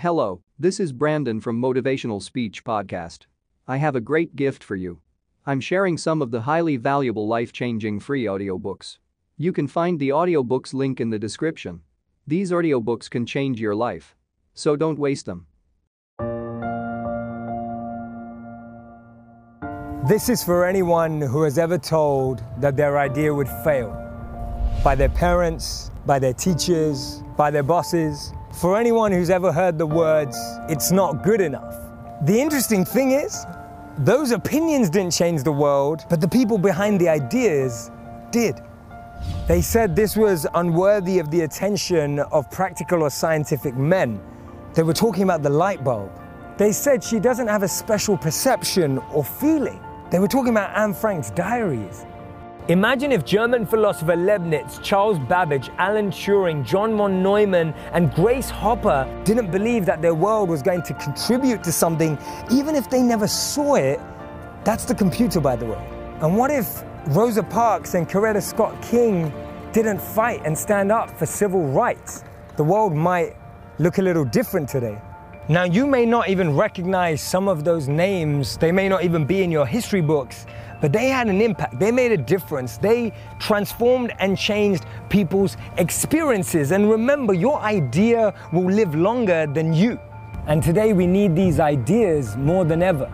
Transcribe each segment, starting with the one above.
Hello, this is Brandon from Motivational Speech Podcast. I have a great gift for you. I'm sharing some of the highly valuable life changing free audiobooks. You can find the audiobooks link in the description. These audiobooks can change your life. So don't waste them. This is for anyone who has ever told that their idea would fail by their parents, by their teachers, by their bosses, for anyone who's ever heard the words, it's not good enough. The interesting thing is, those opinions didn't change the world, but the people behind the ideas did. They said this was unworthy of the attention of practical or scientific men. They were talking about the light bulb. They said she doesn't have a special perception or feeling. They were talking about Anne Frank's diaries. Imagine if German philosopher Leibniz, Charles Babbage, Alan Turing, John von Neumann, and Grace Hopper didn't believe that their world was going to contribute to something, even if they never saw it. That's the computer, by the way. And what if Rosa Parks and Coretta Scott King didn't fight and stand up for civil rights? The world might look a little different today. Now, you may not even recognize some of those names, they may not even be in your history books, but they had an impact. They made a difference. They transformed and changed people's experiences. And remember, your idea will live longer than you. And today we need these ideas more than ever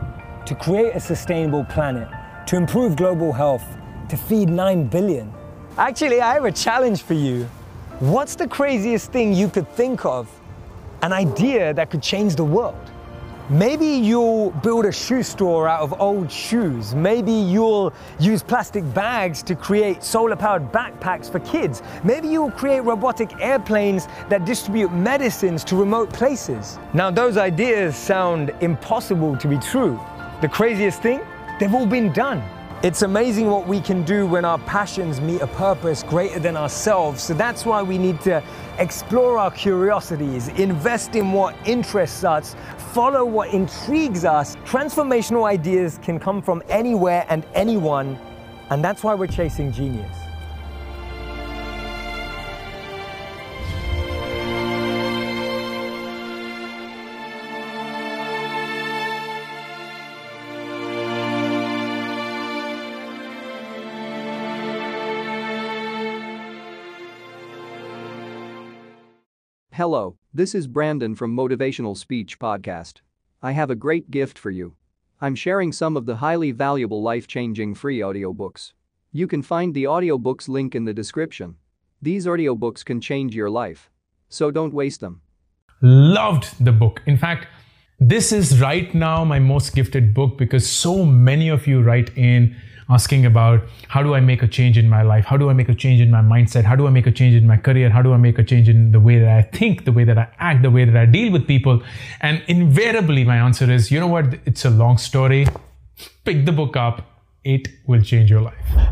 to create a sustainable planet, to improve global health, to feed 9 billion. Actually, I have a challenge for you. What's the craziest thing you could think of an idea that could change the world. Maybe you'll build a shoe store out of old shoes. Maybe you'll use plastic bags to create solar powered backpacks for kids. Maybe you'll create robotic airplanes that distribute medicines to remote places. Now, those ideas sound impossible to be true. The craziest thing, they've all been done. It's amazing what we can do when our passions meet a purpose greater than ourselves. So that's why we need to explore our curiosities, invest in what interests us, follow what intrigues us. Transformational ideas can come from anywhere and anyone, and that's why we're chasing genius. Hello, this is Brandon from Motivational Speech Podcast. I have a great gift for you. I'm sharing some of the highly valuable life changing free audiobooks. You can find the audiobooks link in the description. These audiobooks can change your life. So don't waste them. Loved the book. In fact, this is right now my most gifted book because so many of you write in asking about how do I make a change in my life? How do I make a change in my mindset? How do I make a change in my career? How do I make a change in the way that I think, the way that I act, the way that I deal with people? And invariably, my answer is, you know what? It's a long story. Pick the book up. It will change your life.